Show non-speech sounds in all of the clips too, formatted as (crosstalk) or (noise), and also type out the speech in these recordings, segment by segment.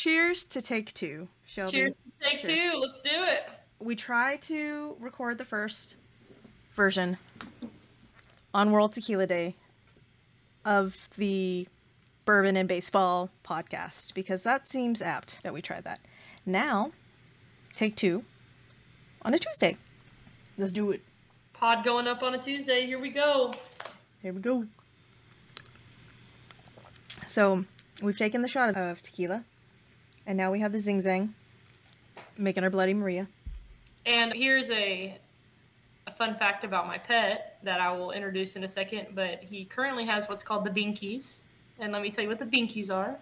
cheers to take two, Shelby. Cheers to take Cheers. two. Let's do it. We try to record the first version on World Tequila Day of the Bourbon and Baseball podcast because that seems apt that we tried that. Now, take two on a Tuesday. Let's do it. Pod going up on a Tuesday. Here we go. Here we go. So we've taken the shot of tequila, and now we have the zing zang, making our Bloody Maria. And here's a a fun fact about my pet that I will introduce in a second. But he currently has what's called the binkies. And let me tell you what the binkies are.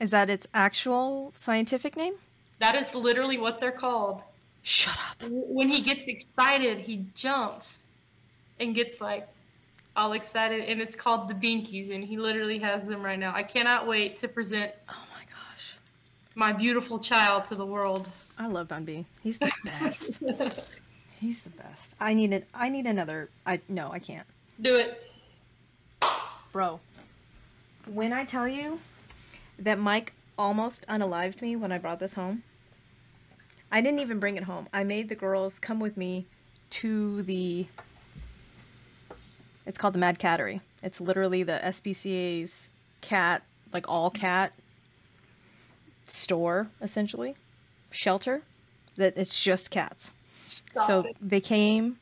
Is that its actual scientific name? That is literally what they're called. Shut up. When he gets excited, he jumps and gets like all excited, and it's called the binkies. And he literally has them right now. I cannot wait to present Oh. My beautiful child to the world. I love Bun B. He's the (laughs) best. He's the best. I need it. I need another. I no, I can't, Do it. bro. When I tell you that Mike almost unalived me when I brought this home, I didn't even bring it home. I made the girls come with me to the. It's called the Mad Cattery. It's literally the SPCA's cat, like all cat store, essentially, shelter. That it's just cats. Stop so it. they came,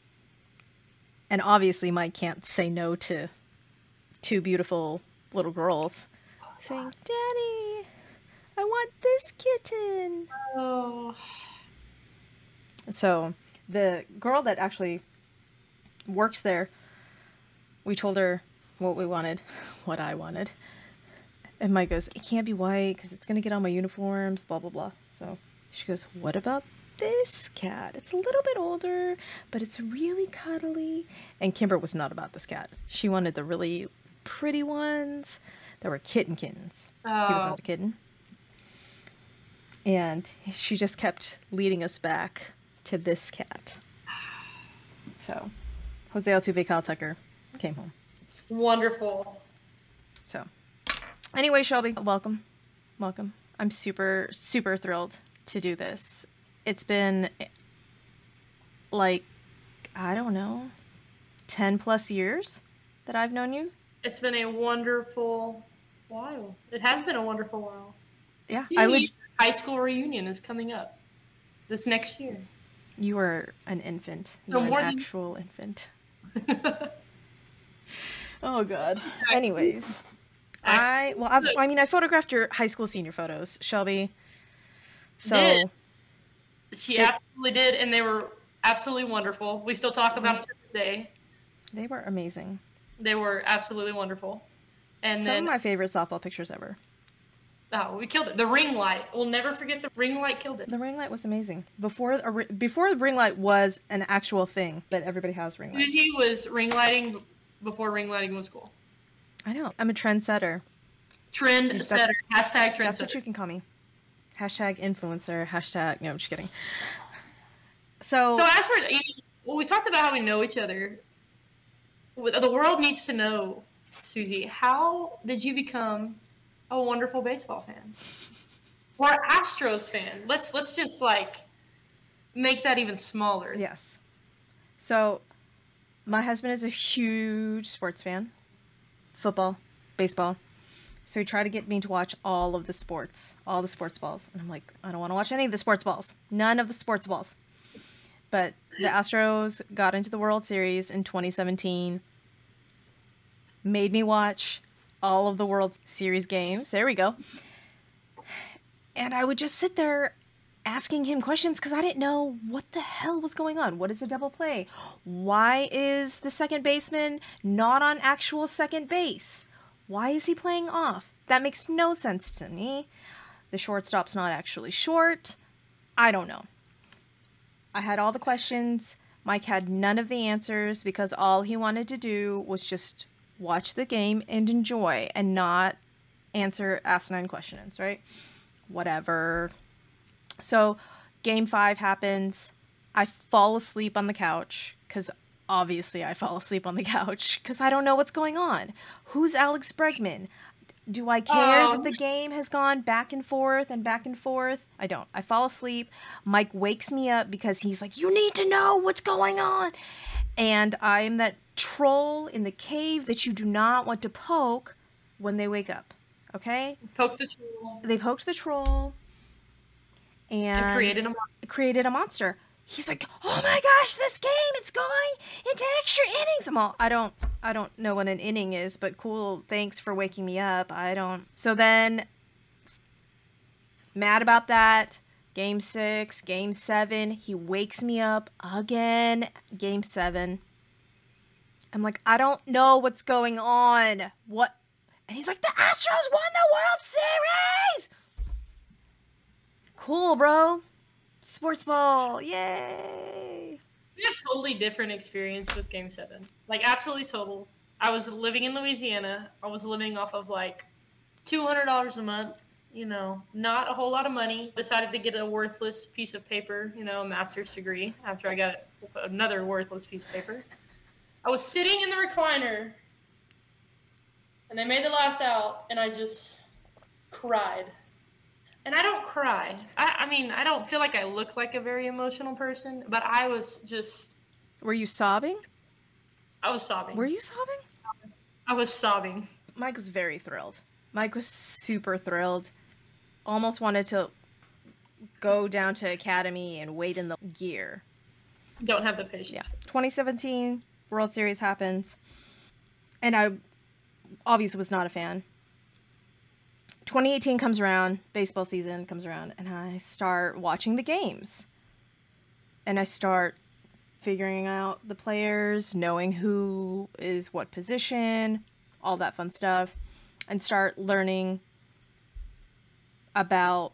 and obviously Mike can't say no to two beautiful little girls saying, "Daddy, I want this kitten." Oh. So the girl that actually works there, we told her what we wanted, (laughs) what I wanted, and Mike goes, "It can't be white because it's gonna get on my uniforms." Blah blah blah. So she goes, "What about?" This cat. It's a little bit older, but it's really cuddly. And Kimber was not about this cat. She wanted the really pretty ones that were kitten kittens. He was Oh. not a oh. kitten. And she just kept leading us back to this cat. So, Jose Altuve Kyle Tucker came home. Wonderful. So, anyway, Shelby, welcome. Welcome. I'm super, super thrilled to do this. It's been like, I don't know, 10 plus years that I've known you. It's been a wonderful while. It has been a wonderful while. Yeah. Yeah, I would. high school reunion is coming up this next year. You are an infant. You So were an more than- actual infant. (laughs) Oh, God. Anyways. I well, I've, I mean, I photographed your high school senior photos, Shelby. So Did. she absolutely did, and they were absolutely wonderful. We still talk about them to this day. they were amazing. They were absolutely wonderful. And Some then of my favorite softball pictures ever. oh, we killed it. The ring light. We'll never forget the ring light killed it. The ring light was amazing. Before ri- before the ring light was an actual thing that everybody has ring lights. Susie was ring lighting before ring lighting was cool. I know. I'm a trendsetter. Trend That's- setter. Hashtag trend That's what you can call me. Hashtag influencer. Hashtag. No, I'm just kidding. So, So as for you know, well, we talked about how we know each other. The world needs to know, Susie. How did you become a wonderful baseball fan or Astros fan? Let's let's just like make that even smaller. yes. So, my husband is a huge sports fan. Football, baseball. So he tried to get me to watch all of the sports, all the sports balls. And I'm like, I don't want to watch any of the sports balls. None of the sports balls. But the Astros got into the World Series in 2017. Made me watch all of the World Series games. There we go. And I would just sit there asking him questions because I didn't know what the hell was going on. What is a double play? Why is the second baseman not on actual second base? Why is he playing off? That makes no sense to me. The shortstop's not actually short. I don't know. I had all the questions. Mike had none of the answers because all he wanted to do was just watch the game and enjoy and not answer asinine questions, right? Whatever. So, game five happens. I fall asleep on the couch because obviously I fall asleep on the couch (laughs) because I don't know what's going on. Who's Alex Bregman? Do I care Oh. that the um. game has gone back and forth and back and forth? I don't. I fall asleep. Mike wakes me up because he's like, You need to know what's going on. And I'm that troll in the cave that you do not want to poke when they wake up. Okay? Poke the troll They poked the troll and, and created a monster. created a monster. He's like, "Oh my gosh, this game it's going into extra innings." I'm all, "I don't I don't know what an inning is, but cool. Thanks for waking me up. I don't." So then mad about that. Game 6, game 7, he wakes me up again. Game 7. I'm like, "I don't know what's going on." What? And he's like, "The Astros won the World Series!" Cool, bro. Sports ball. Yay. We have totally different experience with Game Seven. Like absolutely total. I was living in Louisiana. I was living off of like two hundred dollars a month. You know, not a whole lot of money. Decided to get a worthless piece of paper. You know, a master's degree. After I got another worthless piece of paper, I was sitting in the recliner, and they made the last out, and I just cried. And I don't cry. I, I mean, I don't feel like I look like a very emotional person, but I was just, Were you sobbing? I was sobbing. Were you sobbing? I was sobbing. Mike was very thrilled. Mike was super thrilled. Almost wanted to go down to Academy and wait in the gear. Don't have the patience. Yeah. 2017 World Series happens. And I obviously was not a fan. 2018 comes around, baseball season comes around, and I start watching the games. And I start figuring out the players, knowing who is what position, all that fun stuff, and start learning about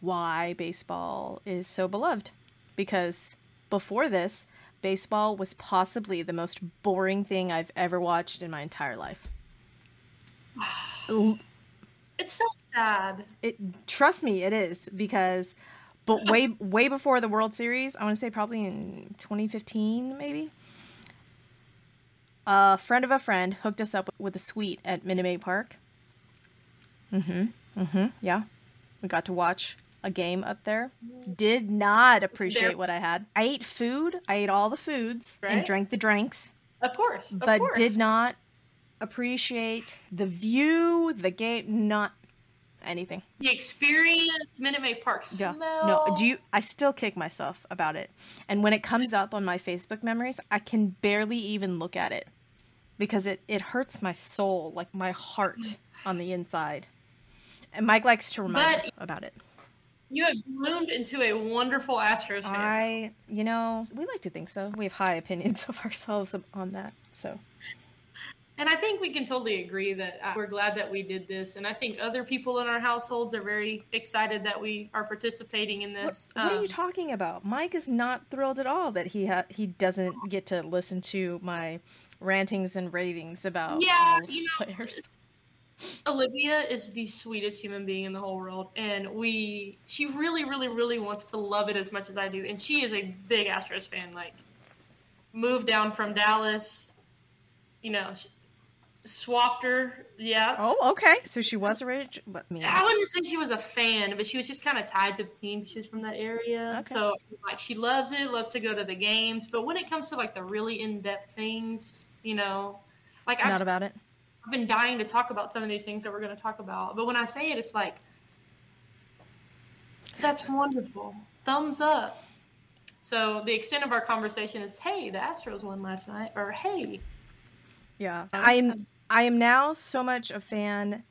why baseball is so beloved. Because before this, baseball was possibly the most boring thing I've ever watched in my entire life. It's so sad. It trust me, it is because but (laughs) way way before the World Series, I want to say probably in 2015 maybe. A friend of a friend hooked us up with a suite at Minute Maid Park. Mhm. Mhm. Yeah. We got to watch a game up there. Did not appreciate There- what I had. I ate food. I ate all the foods and drank the drinks Of course. Of but course. did not appreciate the view, the game, not anything. The experience, Minute Maid Park Yeah. smell. No, do you I still kick myself about it. And when it comes up on my Facebook memories, I can barely even look at it because it it hurts my soul, like my heart on the inside. And Mike likes to remind But- us about it. You have bloomed into a wonderful Astros fan. I, you know, we like to think so. We have high opinions of (laughs) ourselves on that. So, And I think we can totally agree that uh, we're glad that we did this. And I think other people in our households are very excited that we are participating in this. what are Um, you talking about? Mike is not thrilled at all that he ha- he doesn't get to listen to my rantings and ravings about Yeah, you know, players. (laughs) Olivia is the sweetest human being in the whole world, and we she really, really, really wants to love it as much as I do, and she is a big Astros fan. Like, moved down from Dallas, you know, swapped her. Yeah, Oh, okay. So she was a rich, but me. I wouldn't say she was a fan, but she was just kind of tied to the team. She was from that area, Okay. so like she loves it, loves to go to the games. But when it comes to like the really in-depth things, you know, like I've Not about it. I've been dying to talk about some of these things that we're going to talk about. But when I say it, it's like, that's wonderful. Thumbs up. So the extent of our conversation is, hey, the Astros won last night, or hey, Yeah. I'm I am now so much a fan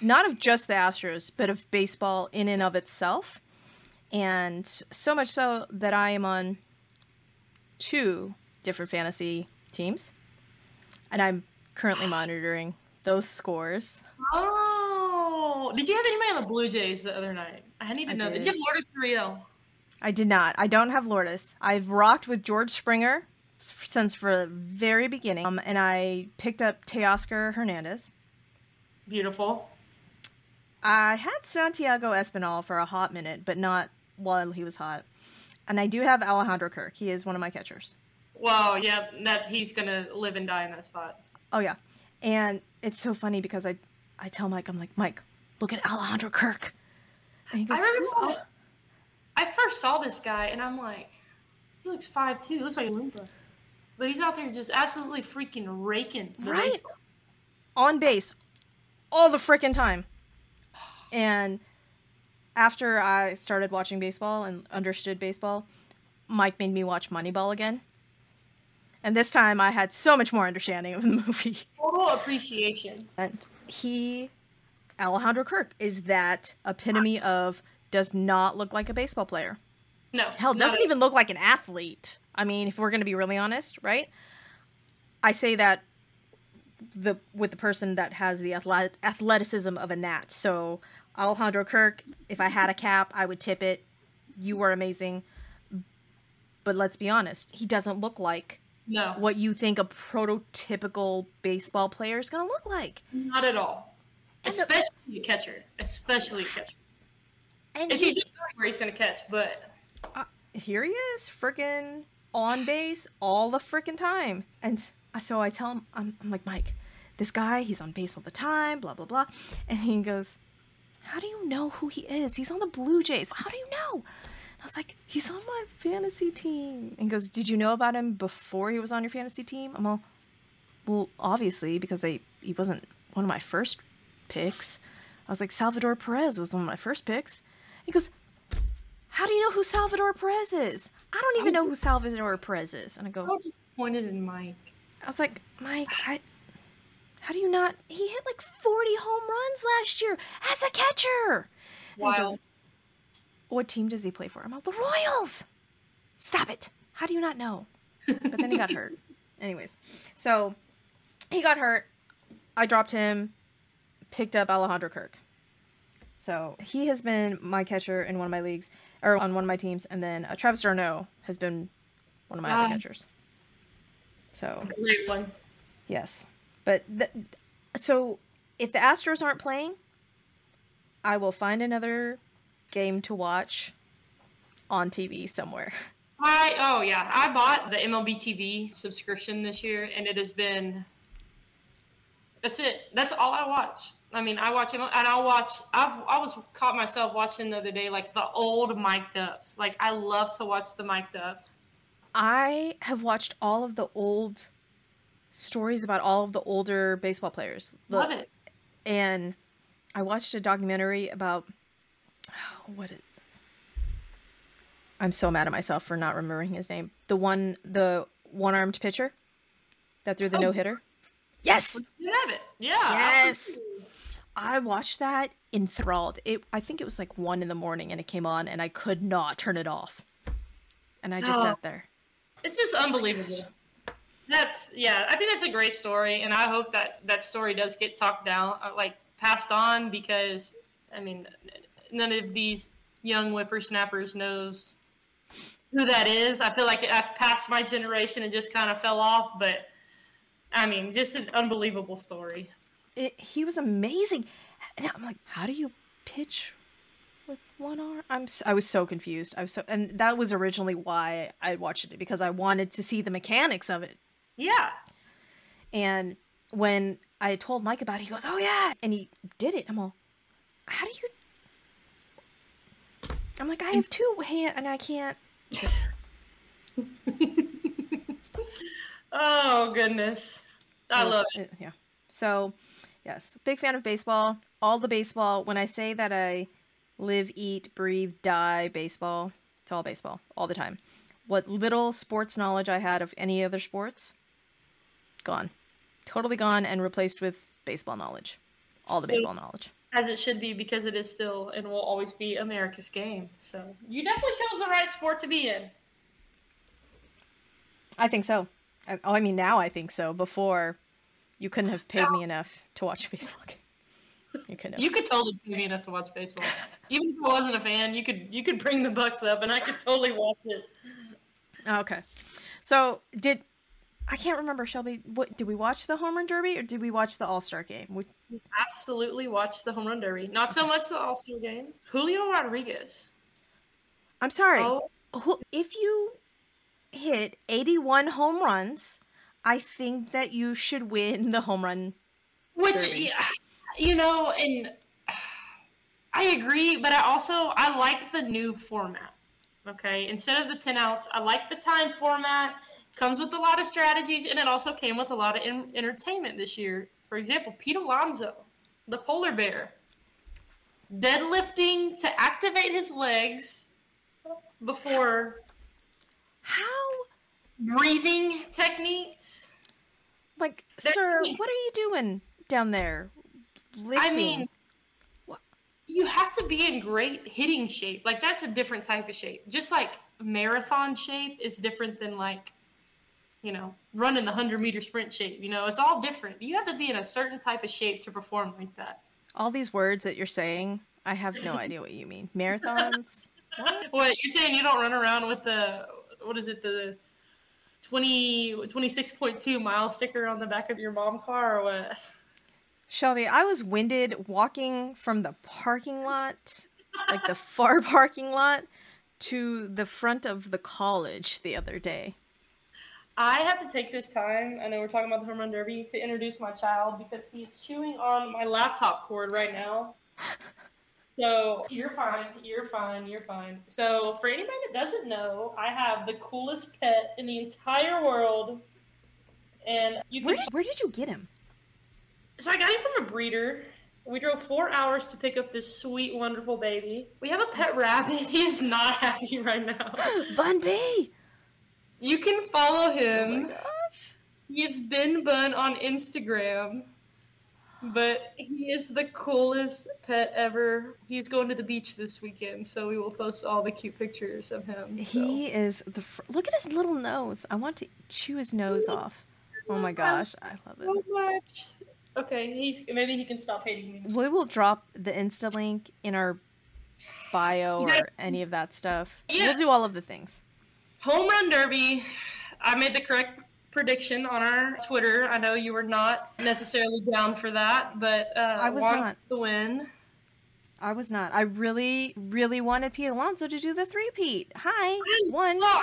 not of just the Astros, but of baseball in and of itself. And so much so that I am on two different fantasy teams. And I'm currently monitoring those scores. oh, did you have anybody on the Blue Jays the other night? I need to I know. Did. did. you have Lourdes Gurriel? I did not. I don't have Lourdes. I've rocked with George Springer f- since for the very beginning. Um, and I picked up Teoscar Hernandez. Beautiful. I had Santiago Espinal for a hot minute, but not while he was hot. And I do have Alejandro Kirk. He is one of my catchers. Wow, yeah, that he's gonna live and die in that spot. Oh yeah. And it's so funny because I I tell Mike, I'm like, Mike, look at Alejandro Kirk. And he goes, I remember "Who's I first saw this guy, and I'm like, he looks five two. Looks like a Loompa. But he's out there just absolutely freaking raking. the Right. baseball. on base all the freaking time. And after I started watching baseball and understood baseball, Mike made me watch Moneyball again. And this time I had so much more understanding of the (laughs) movie. Total appreciation. And he, Alejandro Kirk, is that epitome of does not look like a baseball player. No. Hell, doesn't even look like an athlete. I mean, if we're going to be really honest, right? I say that the with the person that has the athleticism of a gnat. So Alejandro Kirk, if I had a cap, I would tip it. You were amazing, but let's be honest, he doesn't look like No. what you think a prototypical baseball player is going to look like. Not at all. And the- Especially a catcher. Especially a catcher. And If he- he's where he's going to catch, but uh, here he is, freaking on base all the freaking time. And so I tell him, I'm, I'm like, Mike, this guy, he's on base all the time, blah, blah, blah. And he goes, How do you know who he is? He's on the Blue Jays. How do you know? And I was like, He's on my fantasy team. And he goes, Did you know about him before he was on your fantasy team? I'm all, Well, obviously, because I, he wasn't one of my first picks. I was like, Salvador Perez was one of my first picks. He goes, how do you know who Salvador Perez is? I don't even know who Salvador Perez is. And I go, so disappointed in Mike. I was like, Mike, I, how do you not? He hit like 40 home runs last year as a catcher. And he Wild. goes, what team does he play for? I'm like, the Royals. Stop it. How do you not know? But then he got hurt. (laughs) Anyways, so he got hurt. I dropped him, picked up Alejandro Kirk. So he has been my catcher in one of my leagues, or on one of my teams, and then uh, Travis d'Arnaud has been one of my Ah. other catchers. So Great one. yes, but th- so if the Astros aren't playing, I will find another game to watch on TV somewhere. I oh yeah, I bought the MLB TV subscription this year, and it has been. That's it. That's all I watch. I mean, I watch him, and I'll watch. I've, I was caught myself watching the other day, like the old mic'd ups. Like I love to watch the mic'd ups. I have watched all of the old stories about all of the older baseball players. The- Love it. and I watched a documentary about (sighs) what it. I'm so mad at myself for not remembering his name. The one, the one-armed pitcher that threw the Oh. no hitter. Yes, You have it. Yeah. Yes. absolutely. I watched that enthralled. It. I think it was like one in the morning, and it came on, and I could not turn it off. And I just Oh. sat there. It's just unbelievable. That's yeah. I think that's a great story, and I hope that that story does get talked down, uh, like passed on, because I mean, none of these young whippersnappers knows who that is. I feel like I've passed my generation and just kind of fell off, but I mean, just an unbelievable story. It, he was amazing. And I'm like, how do you pitch with one arm? I'm s- I was so confused. I was so and that was originally why I watched it because I wanted to see the mechanics of it. Yeah. And when I told Mike about it, he goes, "Oh yeah," and he did it. I'm all, how do you? I'm like, I have two hands and I can't just. (laughs) (laughs) Oh goodness, I Yes, love it. it- Yeah. So, yes, big fan of baseball. All the baseball. When I say that I live, eat, breathe, die baseball, it's all baseball all the time. What little sports knowledge I had of any other sports, gone. Totally gone and replaced with baseball knowledge. All the baseball knowledge. As it should be because it is still and will always be America's game. So you definitely chose the right sport to be in. I think so. Oh, I mean, now I think so. Before, you couldn't have paid me enough to watch a (laughs) baseball game. You couldn't have. You could totally pay me enough to watch baseball. Even if I wasn't a fan, you could you could bring the Bucks up and I could totally watch it. Oh, okay. So did I can't remember Shelby. What did we watch the home run derby or did we watch the All Star game? We, Absolutely watched the home run derby. Not so much the All Star game. Julio Rodriguez. I'm sorry. Oh, If you hit 81 home runs, I think that you should win the home run. which Derby. yeah, you know, and I agree, but I also I like the new format. Okay, instead of the ten outs, I like the time format. Comes with a lot of strategies, and it also came with a lot of in- entertainment this year. For example, Pete Alonso, the polar bear, deadlifting to activate his legs before How? Breathing techniques. Like, sir, what are you doing down there? Lifting. I mean, What? you have to be in great hitting shape. Like that's a different type of shape. Just like marathon shape is different than like, you know, running the hundred meter sprint shape. You know, it's all different. You have to be in a certain type of shape to perform like that. all these words that you're saying, I have no idea what you mean. (laughs) Marathons? What? What you're saying? You don't run around with the what is it the 20 26.2 mile sticker on the back of your mom car or what? Shelby, I was winded walking from the parking lot, like the (laughs) far parking lot, to the front of the college the other day. I have to take this time. I know we're talking about the home run derby to introduce my child because he's chewing on my laptop cord right now. (laughs) So you're fine. You're fine. You're fine. So for anybody that doesn't know, I have the coolest pet in the entire world, and you can. Where did, where did you get him? So I got him from a breeder. We drove four hours to pick up this sweet, wonderful baby. We have a pet rabbit. (laughs) He is not happy right now. (gasps) Bun B! You can follow Oh my him. gosh. He is Ben Bun on Instagram, but he is the coolest pet ever. He's going to the beach this weekend, so we will post all the cute pictures of him. so. He is the. Fr- Look at his little nose. I want to chew his nose off. Oh my gosh, I love so it. much. Okay, he's maybe he can stop hating me. We will drop the Insta link in our bio Yeah. or any of that stuff. Yeah. We'll do all of the things. Home run derby. I made the correct prediction on our Twitter. I know you were not necessarily down for that, but uh, I was wants not. the win. I was not. I really, really wanted Pete Alonso to do the three Pete. Hi, one Oh,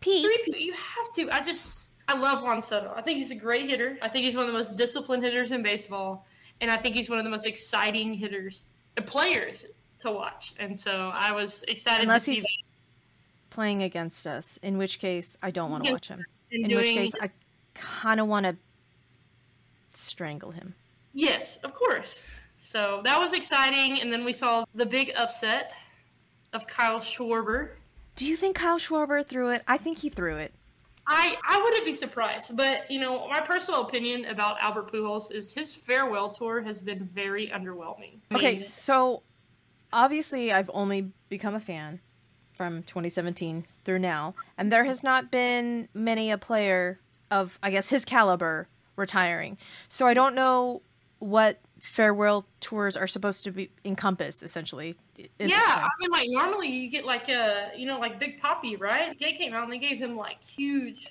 Pete. Three, you have to. I just, I love Juan Soto. I think he's a great hitter. I think he's one of the most disciplined hitters in baseball, and I think he's one of the most exciting hitters, uh, players to watch. And so I was excited Unless to see that. playing against us, in which case I don't want to watch him. And In doing, which case I kind of want to strangle him. yes, of course. So that was exciting, and then we saw the big upset of Kyle Schwarber. Do you think Kyle Schwarber threw it? I think he threw it. I, I wouldn't be surprised, but you know my personal opinion about Albert Pujols is his farewell tour has been very underwhelming. I Okay, mean, so obviously I've only become a fan from 2017 through now, and there has not been many a player of I guess his caliber retiring. So I don't know what farewell tours are supposed to be encompass essentially. Yeah. I mean, like normally you get like a, you know, like Big Poppy, right? They came out and they gave him like huge,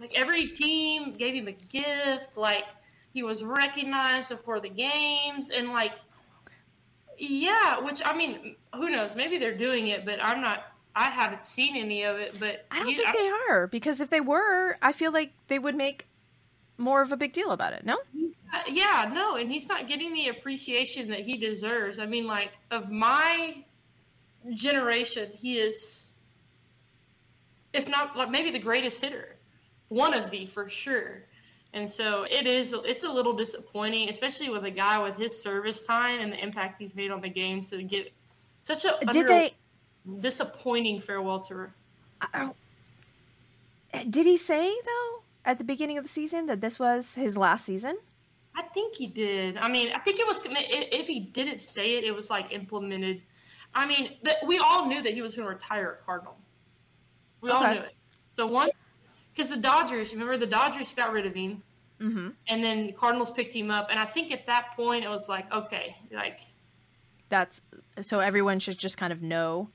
like every team gave him a gift. Like he was recognized before the games, and like, yeah, which I mean, who knows? Maybe they're doing it, but I'm not. I haven't seen any of it, but I don't you- think they are because if they were, I feel like they would make more of a big deal about it. No? Uh, yeah, no, and he's not getting the appreciation that he deserves. I mean, like of my generation, he is, if not like maybe the greatest hitter, one of the for sure. And so it is. It's a little disappointing, especially with a guy with his service time and the impact he's made on the game to get such a Did under- they disappointing farewell tour. I- I- Did he say though at the beginning of the season that this was his last season? I think he did. I mean, I think it was if he didn't say it, it was like implemented. I mean, that we all knew that he was going to retire at Cardinal. We all knew it. So once, because the Dodgers, remember the Dodgers got rid of him, Mm-hmm. and then Cardinals picked him up, and I think at that point it was like, okay, like, That's so everyone should just kind of know.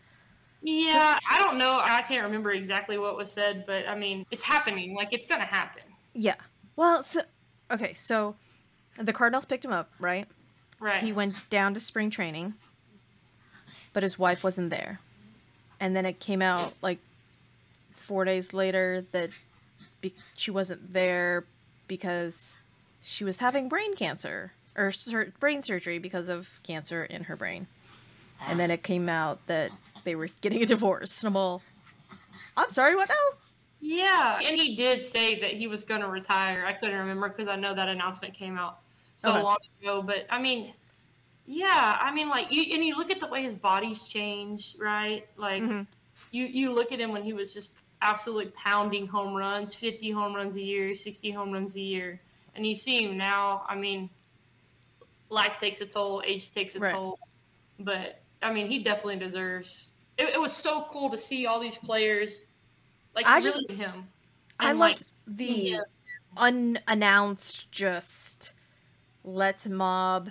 Yeah, I don't know, I can't remember exactly what was said, but I mean, it's happening, like it's going to happen, Yeah. Well, so okay, so the Cardinals picked him up, right? right? He went down to spring training, but his wife wasn't there. And then it came out like four days later that be- she wasn't there because she was having brain cancer. or sur- brain surgery because of cancer in her brain. And then it came out that they were getting a divorce. And I'm all, I'm sorry, what now? Yeah, and he did say that he was going to retire. I couldn't remember because I know that announcement came out so Okay. long ago. But I mean, yeah, I mean, like you and you look at the way his body's changed, right? Like Mhm. you you look at him when he was just absolutely pounding home runs, fifty home runs a year, sixty home runs a year, and you see him now. I mean, life takes a toll, age takes a Right. toll, but I mean, he definitely deserves. It, it was so cool to see all these players, like I just- him. I And, loved like, the yeah. unannounced, just let's mob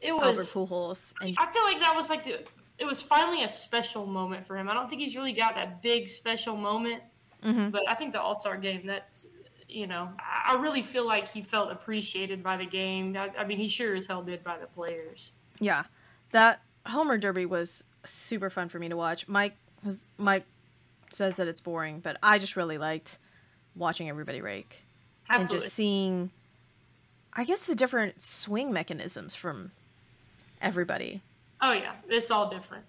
it Albert was. Pujols. And I feel like that was like the. It was finally a special moment for him. I don't think he's really got that big special moment, Mhm. but I think the All Star game. That's you know, I I really feel like he felt appreciated by the game. I, I mean, he sure as hell did by the players. yeah, that Homer Derby was super fun for me to watch. Mike Mike says that it's boring, but I just really liked watching everybody rake. and just seeing i guess the different swing mechanisms from everybody oh yeah, it's all different.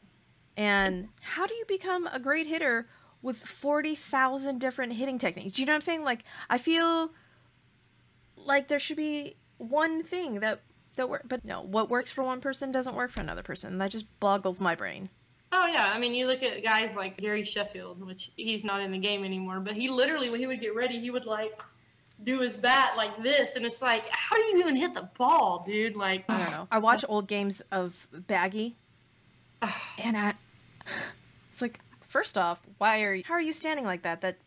and how do you become a great hitter with 40,000 different hitting techniques Do you know what i'm saying like i feel like there should be one thing that that work but no what works for one person doesn't work for another person. That just boggles my brain. Oh yeah, I mean, you look at guys like Gary Sheffield, which he's not in the game anymore, but he literally, when he would get ready, he would like do his bat like this, and it's like, how do you even hit the ball, dude? Like, i don't know. I watch old games of baggy (sighs) and i (sighs) it's like first off why are you how are you standing like that? That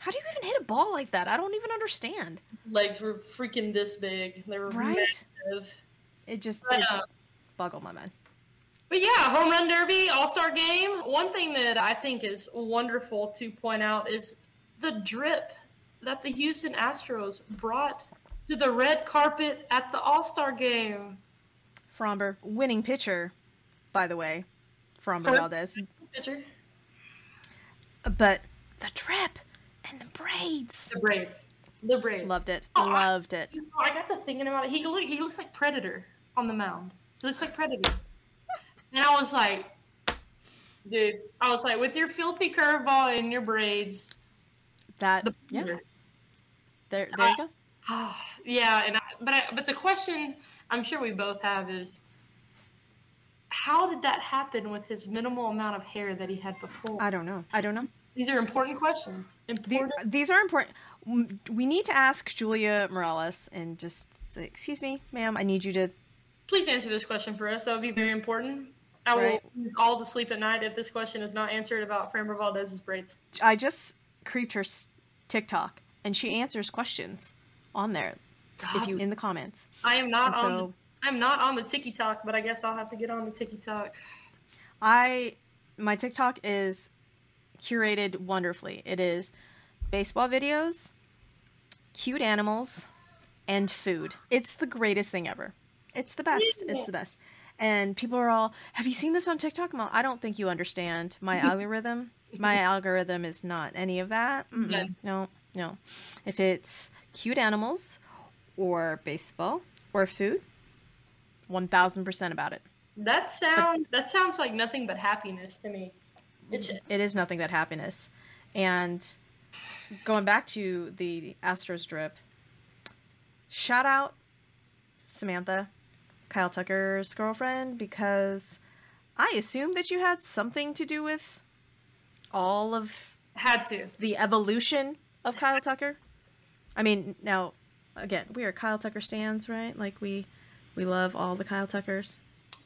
how do you even hit a ball like that i don't even understand legs were freaking this big. They were Right? massive. it just But, uh, boggled my mind But yeah, home run derby, all star game. One thing that I think is wonderful to point out is the drip that the Houston Astros brought to the red carpet at the all star game. Framber winning pitcher by the way Framber valdez Pitcher, but the drip and the braids the braids, the braids. loved it Oh, loved it You know, I got to thinking about it. He look, he looks like Predator on the mound. He looks like Predator. and I was like, dude, I was like, with your filthy curveball and your braids, that the yeah there there you go ah, yeah, and I, but I, but the question I'm sure we both have is, how did that happen with his minimal amount of hair that he had before? i don't know i don't know These are important questions. Important. these are important. We need to ask Julia Morales and just say, excuse me, ma'am, I need you to. Please answer this question for us. That would be very important. I will Right. lose all the sleep at night if this question is not answered about Framber Valdez's braids. I just creeped her TikTok and she answers questions on there if you in the comments. I am not And on. so- the, I'm not on the Tiki Talk, but I guess I'll have to get on the Tiki Talk. I my TikTok is curated wonderfully. It is baseball videos, cute animals, and food. It's the greatest thing ever. It's the best. It's the best. And people are all, "Have you seen this on TikTok?" Well, I don't think you understand my (laughs) algorithm. My algorithm is not any of that. Yeah. No, no. If it's cute animals or baseball or food, 1000% about it. That sound that sounds like nothing but happiness to me. It's mm-hmm. it is nothing but happiness. And going back to the Astros drip, shout out Samantha, Kyle Tucker's girlfriend, because I assume that you had something to do with all of had to. the evolution of Kyle Tucker. I mean, now again, we are Kyle Tucker stands, right? Like we we love all the Kyle Tuckers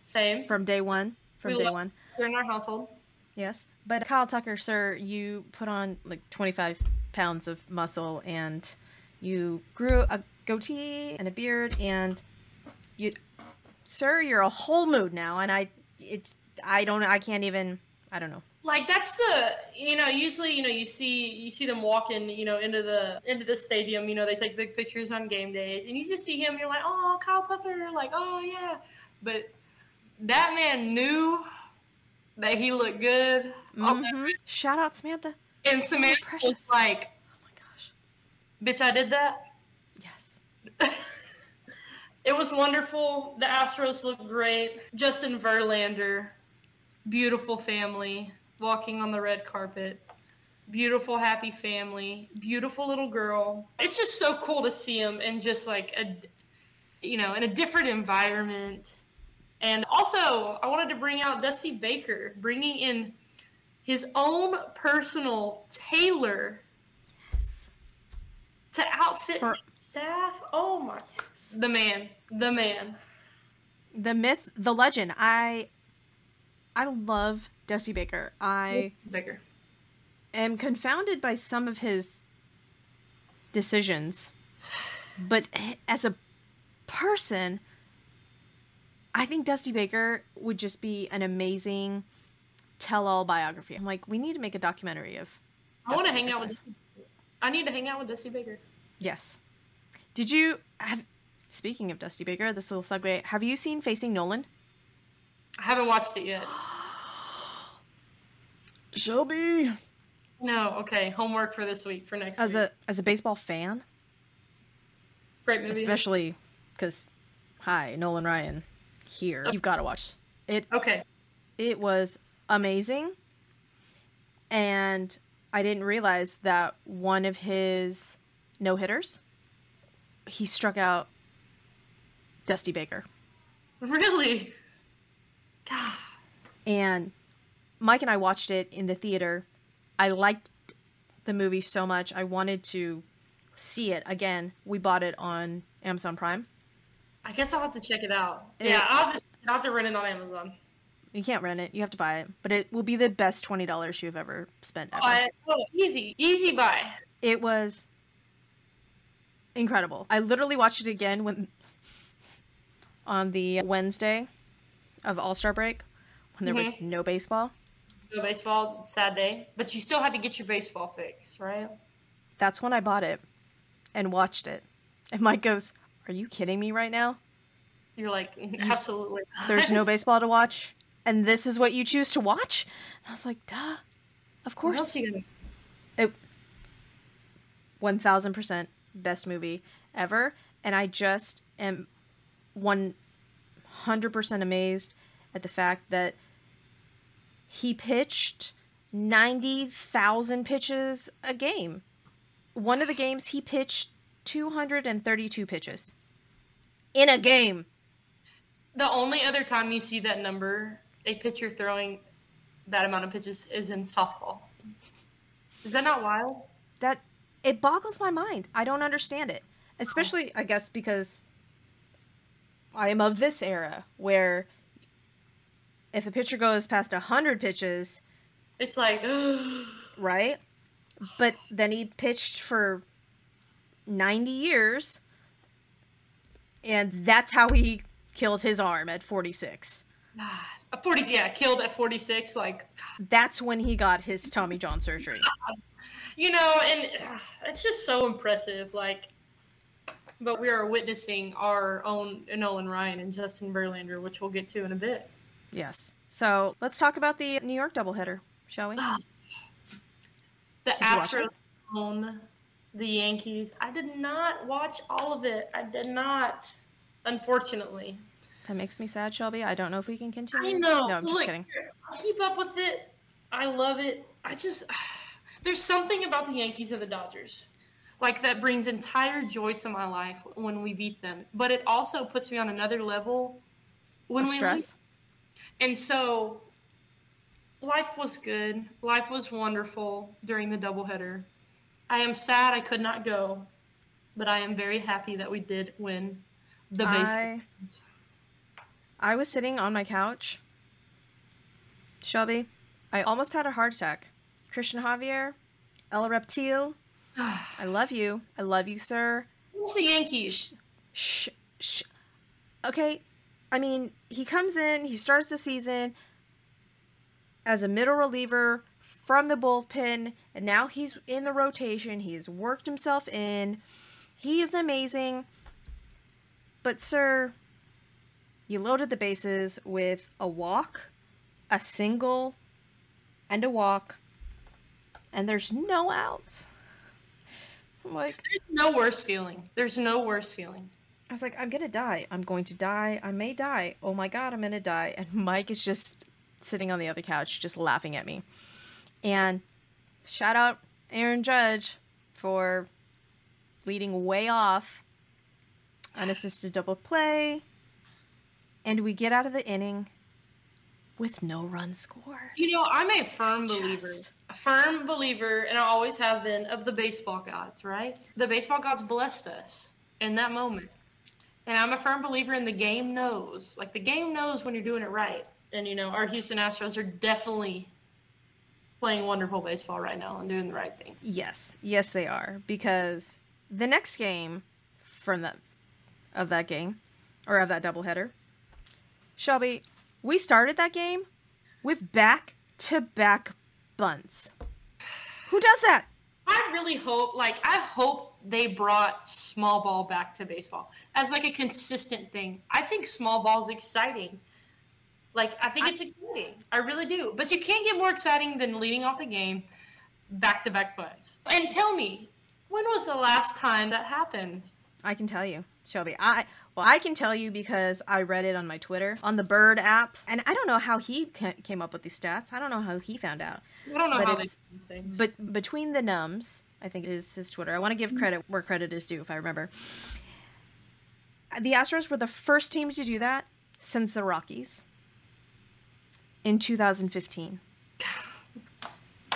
Same. from day one. From We day one. They're in our household. Yes. But Kyle Tucker, sir, you put on like 25 pounds of muscle and you grew a goatee and a beard and you, sir, you're a whole mood now. And I, it's, I don't, I can't even, I don't know. Like that's the you know usually you know you see you see them walking you know into the into the stadium you know they take big pictures on game days and you just see him you're like oh Kyle Tucker like oh yeah but that man knew that he looked good Mhm. Shout out Samantha. and Samantha precious. was like Oh my gosh. bitch I did that Yes. (laughs) It was wonderful. The Astros looked great. Justin Verlander, beautiful family, walking on the red carpet. Beautiful, happy family. Beautiful little girl. It's just so cool to see him in just like a, you know, in a different environment. And also, I wanted to bring out Dusty Baker, bringing in his own personal tailor to outfit For- staff. Oh my, the man, the man. The myth, the legend. I I love Dusty Baker. I Baker. am confounded by some of his decisions. But as a person, I think Dusty Baker would just be an amazing tell all biography. I'm like, we need to make a documentary of I want to hang out Baker's with. I need to hang out with Dusty Baker. Yes. Did you have speaking of Dusty Baker, this little segue, have you seen Facing Nolan? I haven't watched it yet. (gasps) Shelby. No, okay. Homework for this week for next As week. a as a baseball fan, Great movie. especially because hi Nolan Ryan here, you've got to watch it. Okay. It was amazing, and I didn't realize that one of his no hitters, he struck out Dusty Baker, Really? God. and Mike and I watched it in the theater. I liked the movie so much. I wanted to see it again. We bought it on Amazon Prime. I guess I'll have to check it out. It- yeah, I'll have, to, I'll have to rent it on Amazon. You can't rent it. You have to buy it. But it will be the best twenty dollars you've ever spent ever. Oh, easy, easy buy. It was incredible. I literally watched it again when on the Wednesday of All Star break when there was mm-hmm. no baseball. No baseball, sad day. But you still had to get your baseball fix, right? That's when I bought it and watched it. And Mike goes, "Are you kidding me right now? You're like, (laughs) absolutely. There's no (laughs) baseball to watch, and this is what you choose to watch?" And I was like, "Duh, of course." It one thousand percent best movie ever, and I just am one hundred percent amazed at the fact that he pitched ninety thousand pitches a game. One of the games he pitched two hundred and thirty-two pitches in a game. The only other time you see that number, a pitcher throwing that amount of pitches, is in softball. Is that not wild? that it boggles my mind. I don't understand it. Especially I guess because I am of this era where if a pitcher goes past 100 pitches, It's like, (gasps) right? But then he pitched for 90 years and that's how he killed his arm at 46. God. A 40, yeah, killed at 46. Like, That's when he got his Tommy John surgery. you know, and uh, it's just so impressive. Like, but we are witnessing our own Nolan Ryan and Justin Verlander, which we'll get to in a bit. Yes. So, let's talk about the New York doubleheader, shall we? (sighs) The? Astros own the Yankees. I did not watch all of it. I did not, unfortunately. That makes me sad, Shelby. I don't know if we can continue. I know. No, I'm just Look, kidding. I keep up with it. I love it. I just (sighs) there's something about the Yankees and the Dodgers. Like that brings entire joy to my life when we beat them. But it also puts me on another level when Of we stress. lose. And so life was good. Life was wonderful during the doubleheader. I am sad I could not go, but I am very happy that we did win the base. I, I was sitting on my couch. Shelby, I almost had a heart attack. Christian Javier, El Reptil, (sighs) I love you. I love you, sir. It's the Yankees. Shh, shh. Okay, I mean, he comes in, he starts the season as a middle reliever from the bullpen, and now he's in the rotation. He has worked himself in. He is amazing. But, sir, you loaded the bases with a walk, a single, and a walk, and there's no outs. I'm like, There's no worse feeling. There's no worse feeling. I was like, I'm gonna die. I'm going to die. I may die. Oh my god, I'm gonna die. And Mike is just sitting on the other couch, just laughing at me. And shout out Aaron Judge for leading way off, unassisted double play, and we get out of the inning with no run score. You know, I'm a firm believer, Just- a firm believer, and I always have been of the baseball gods. Right? The baseball gods blessed us in that moment, and I'm a firm believer in the game knows. Like the game knows when you're doing it right, and you know, our Houston Astros are definitely playing wonderful baseball right now and doing the right thing. Yes, yes, they are because the next game from that of that game or of that doubleheader, Shelby, we started that game with back to back bunts. Who does that? I really hope, like, I hope they brought small ball back to baseball as like a consistent thing. I think small ball is exciting. Like, I think I- it's exciting. I really do. But you can't get more exciting than leading off the game back to back bunts. And tell me, when was the last time that happened? I can tell you, Shelby. I well, I can tell you because I read it on my Twitter on the Bird app, and I don't know how he ca- came up with these stats. I don't know how he found out. I don't know But how they it's- do these things. But between the nums, I think is his Twitter. I want to give mm-hmm. credit where credit is due, if I remember. The Astros were the first team to do that since the Rockies in 2015. (laughs)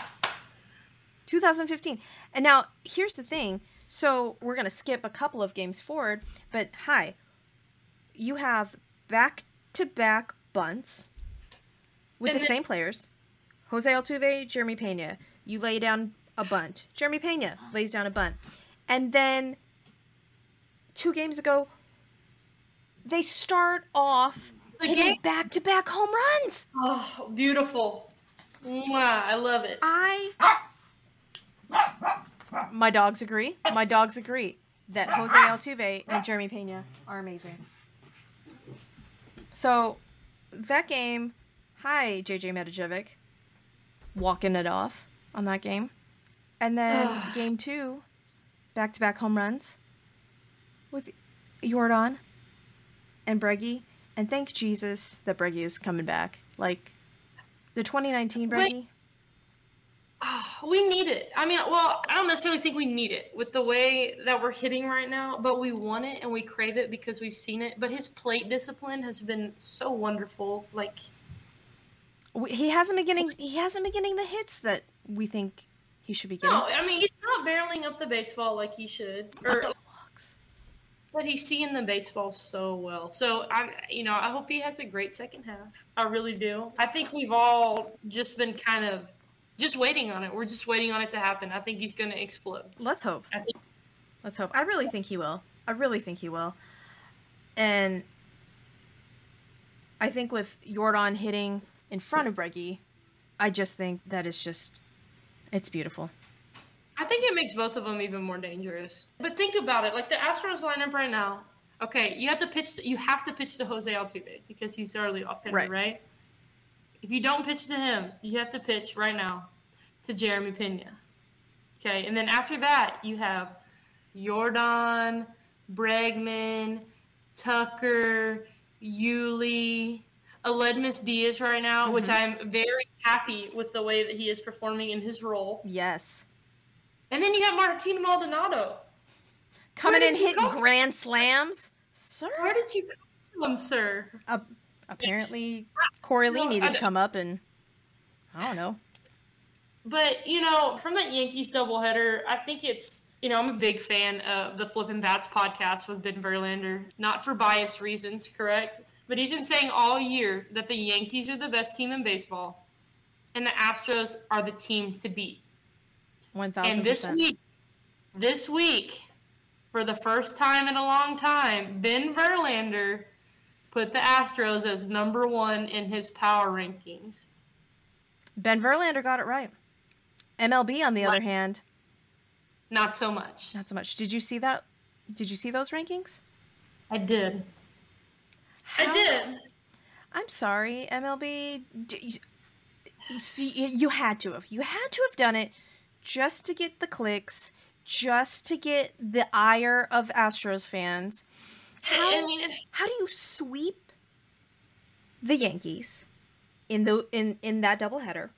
2015. And now here's the thing. So we're going to skip a couple of games forward, but hi. You have back to back bunts with And the same players. Jose Altuve, Jeremy Pena. You lay down a bunt. Jeremy Pena lays down a bunt. And then two games ago, they start off The hitting back to back home runs. oh, beautiful. Mwah, I love it. I. My dogs agree. My dogs agree that Jose Altuve and Jeremy Pena are amazing. So, that game, hi JJ Matijevic, walking it off on that game, and then (sighs) game two, back to back home runs with Jordan and Breggy, and thank Jesus that Breggy is coming back. Like the 2019 Wait. Ah, (sighs) we need it. I mean, well, I don't necessarily think we need it with the way that we're hitting right now, but we want it and we crave it because we've seen it. But his plate discipline has been so wonderful. Like, He hasn't been getting he hasn't been getting the hits that we think he should be getting. no, I mean, he's not barreling up the baseball like he should, But or, but he's seeing the baseball so well. So I, you know, I hope he has a great second half. I really do. I think we've all just been kind of just waiting on it. We're just waiting on it to happen. I think he's going to explode. Let's hope. I think Let's hope. I really think he will. I really think he will. And I think with Jordan hitting in front of Breggy, I just think that is just it's beautiful. I think it makes both of them even more dangerous. But think about it, like the Astros lineup right now. Okay, you have to pitch. You have to pitch to Jose Altuve because he's our leadoff hitter, Right. right. If you don't pitch to him, you have to pitch right now to Jeremy Pena. Okay, and then after that, you have Jordan, Bregman, Tucker, Yuli, Aledmys Diaz right now, which Mhm. I'm very happy with the way that he is performing in his role. Yes. And then you have Martin Maldonado. Coming in hitting grand slams. Sir. Where did you come from, sir? Uh, apparently Korey Lee No, needed to come up and I don't know. But you know, from that Yankees doubleheader, I think it's you know I'm a big fan of the Flippin' Bats podcast with Ben Verlander. Not for biased reasons, correct? But he's been saying all year that the Yankees are the best team in baseball, and the Astros are the team to beat. One thousand And this week, this week, for the first time in a long time, Ben Verlander put the Astros as number one in his power rankings. Ben Verlander got it right. MLB, on the What? other hand, Not so much. not so much. Did you see that? Did you see those rankings? I did. How- I did. I'm sorry, MLB. You, see, you had to have. You had to have done it just to get the clicks, just to get the ire of Astros fans. How, I mean, how do you sweep the Yankees in the in in that doubleheader?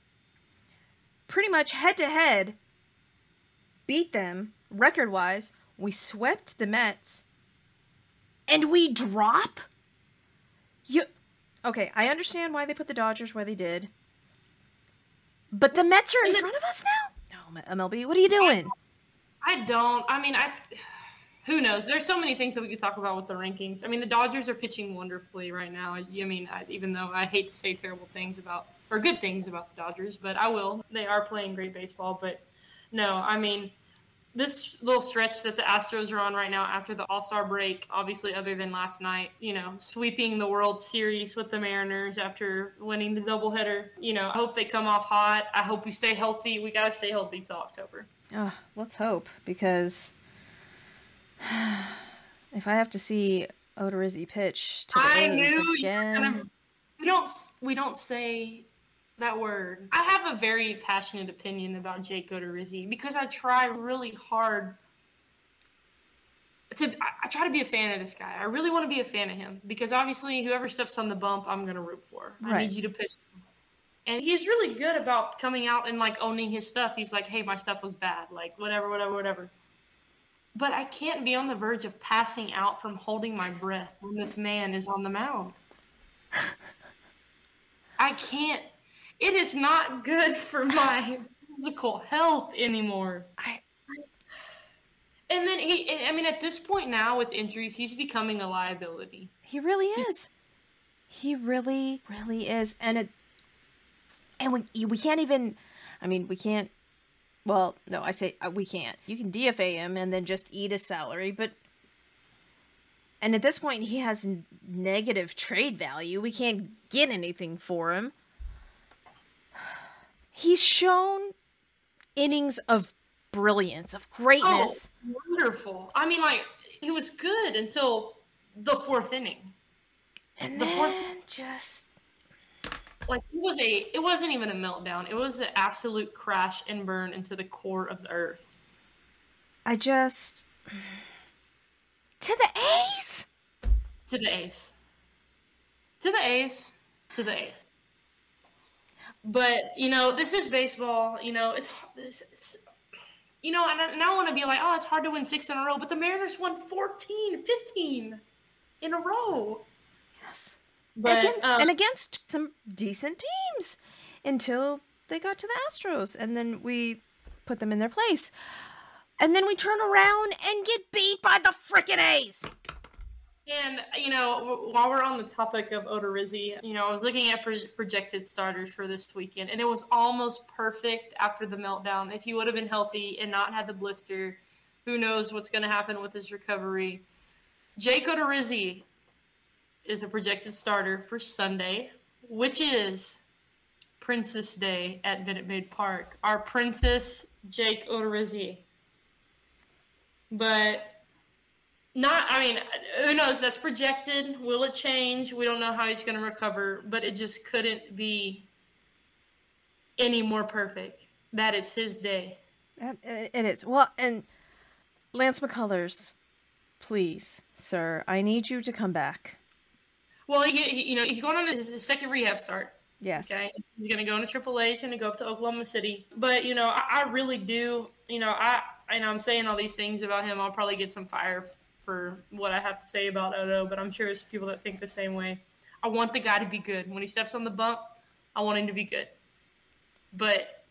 Pretty much head to head, beat them record wise. We swept the Mets, and we drop. You okay? I understand why they put the Dodgers where they did, but the Mets are in front of us now. No, MLB, what are you doing? I don't. I mean, I. Who knows? There's so many things that we could talk about with the rankings. I mean, the Dodgers are pitching wonderfully right now. I mean, I, even though I hate to say terrible things about or good things about the Dodgers, but I will. They are playing great baseball. But no, I mean, this little stretch that the Astros are on right now after the All Star break, obviously, other than last night, you know, sweeping the World Series with the Mariners after winning the doubleheader. You know, I hope they come off hot. I hope we stay healthy. We got to stay healthy till October. Oh, let's hope because (sighs) if I have to see Odorizzi pitch to the I knew you again, gonna. We don't. We don't say that word. I have a very passionate opinion about Jake Odorizzi because I try really hard to. I, I try to be a fan of this guy. I really want to be a fan of him because obviously, whoever steps on the bump, I'm gonna root for. I Right. need you to pitch. And he's really good about coming out and like owning his stuff. He's like, "Hey, my stuff was bad. Like whatever, whatever, whatever." But I can't be on the verge of passing out from holding my breath when this man is on the mound. I can't. It is not good for my physical health anymore. I And then he, I mean, at this point now with injuries, he's becoming a liability. he really is. He really, really is, and it, and we we can't even. I mean, we can't. Well, no, I say uh, we can't. You can DFA him and then just eat his salary, but. And at this point, he has n- negative trade value. We can't get anything for him. (sighs) He's shown innings of brilliance, of greatness. Oh, wonderful. I mean, like, he was good until the fourth inning. and the fourth- then just Like, it was a, it wasn't even a meltdown. It was an absolute crash and burn into the core of the earth. I just to the A's. To the A's. To the A's. To the A's. But you know, this is baseball. You know, it's this. Is, you know, and I, and I want to be like, oh, it's hard to win six in a row, but the Mariners won 14, 15 in a row. Yes, But against, um, and against some decent teams until they got to the Astros, and then we put them in their place, and then we turn around and get beat by the frickin' A's. And you know, while we're on the topic of Odorizzi, you know, I was looking at pro- projected starters for this weekend, and it was almost perfect after the meltdown. If he would have been healthy and not had the blister, who knows what's going to happen with his recovery? Jake Odorizzi is a projected starter for Sunday, which is Princess Day at Minute Maid Park. Our princess, Jake Odorizzi. But not, I mean, who knows? That's projected. Will it change? We don't know how he's going to recover, but it just couldn't be any more perfect. That is his day. It is well, and Lance McCullers, please, sir, I need you to come back. Well, he, he, you know, he's going on his, his second rehab start. Yes. Okay, he's going to go into AAA. He's going to go up to Oklahoma City. But you know, I, I really do. You know, I and I'm saying all these things about him. I'll probably get some fire for what I have to say about Odo. But I'm sure there's people that think the same way. I want the guy to be good. When he steps on the bump, I want him to be good. But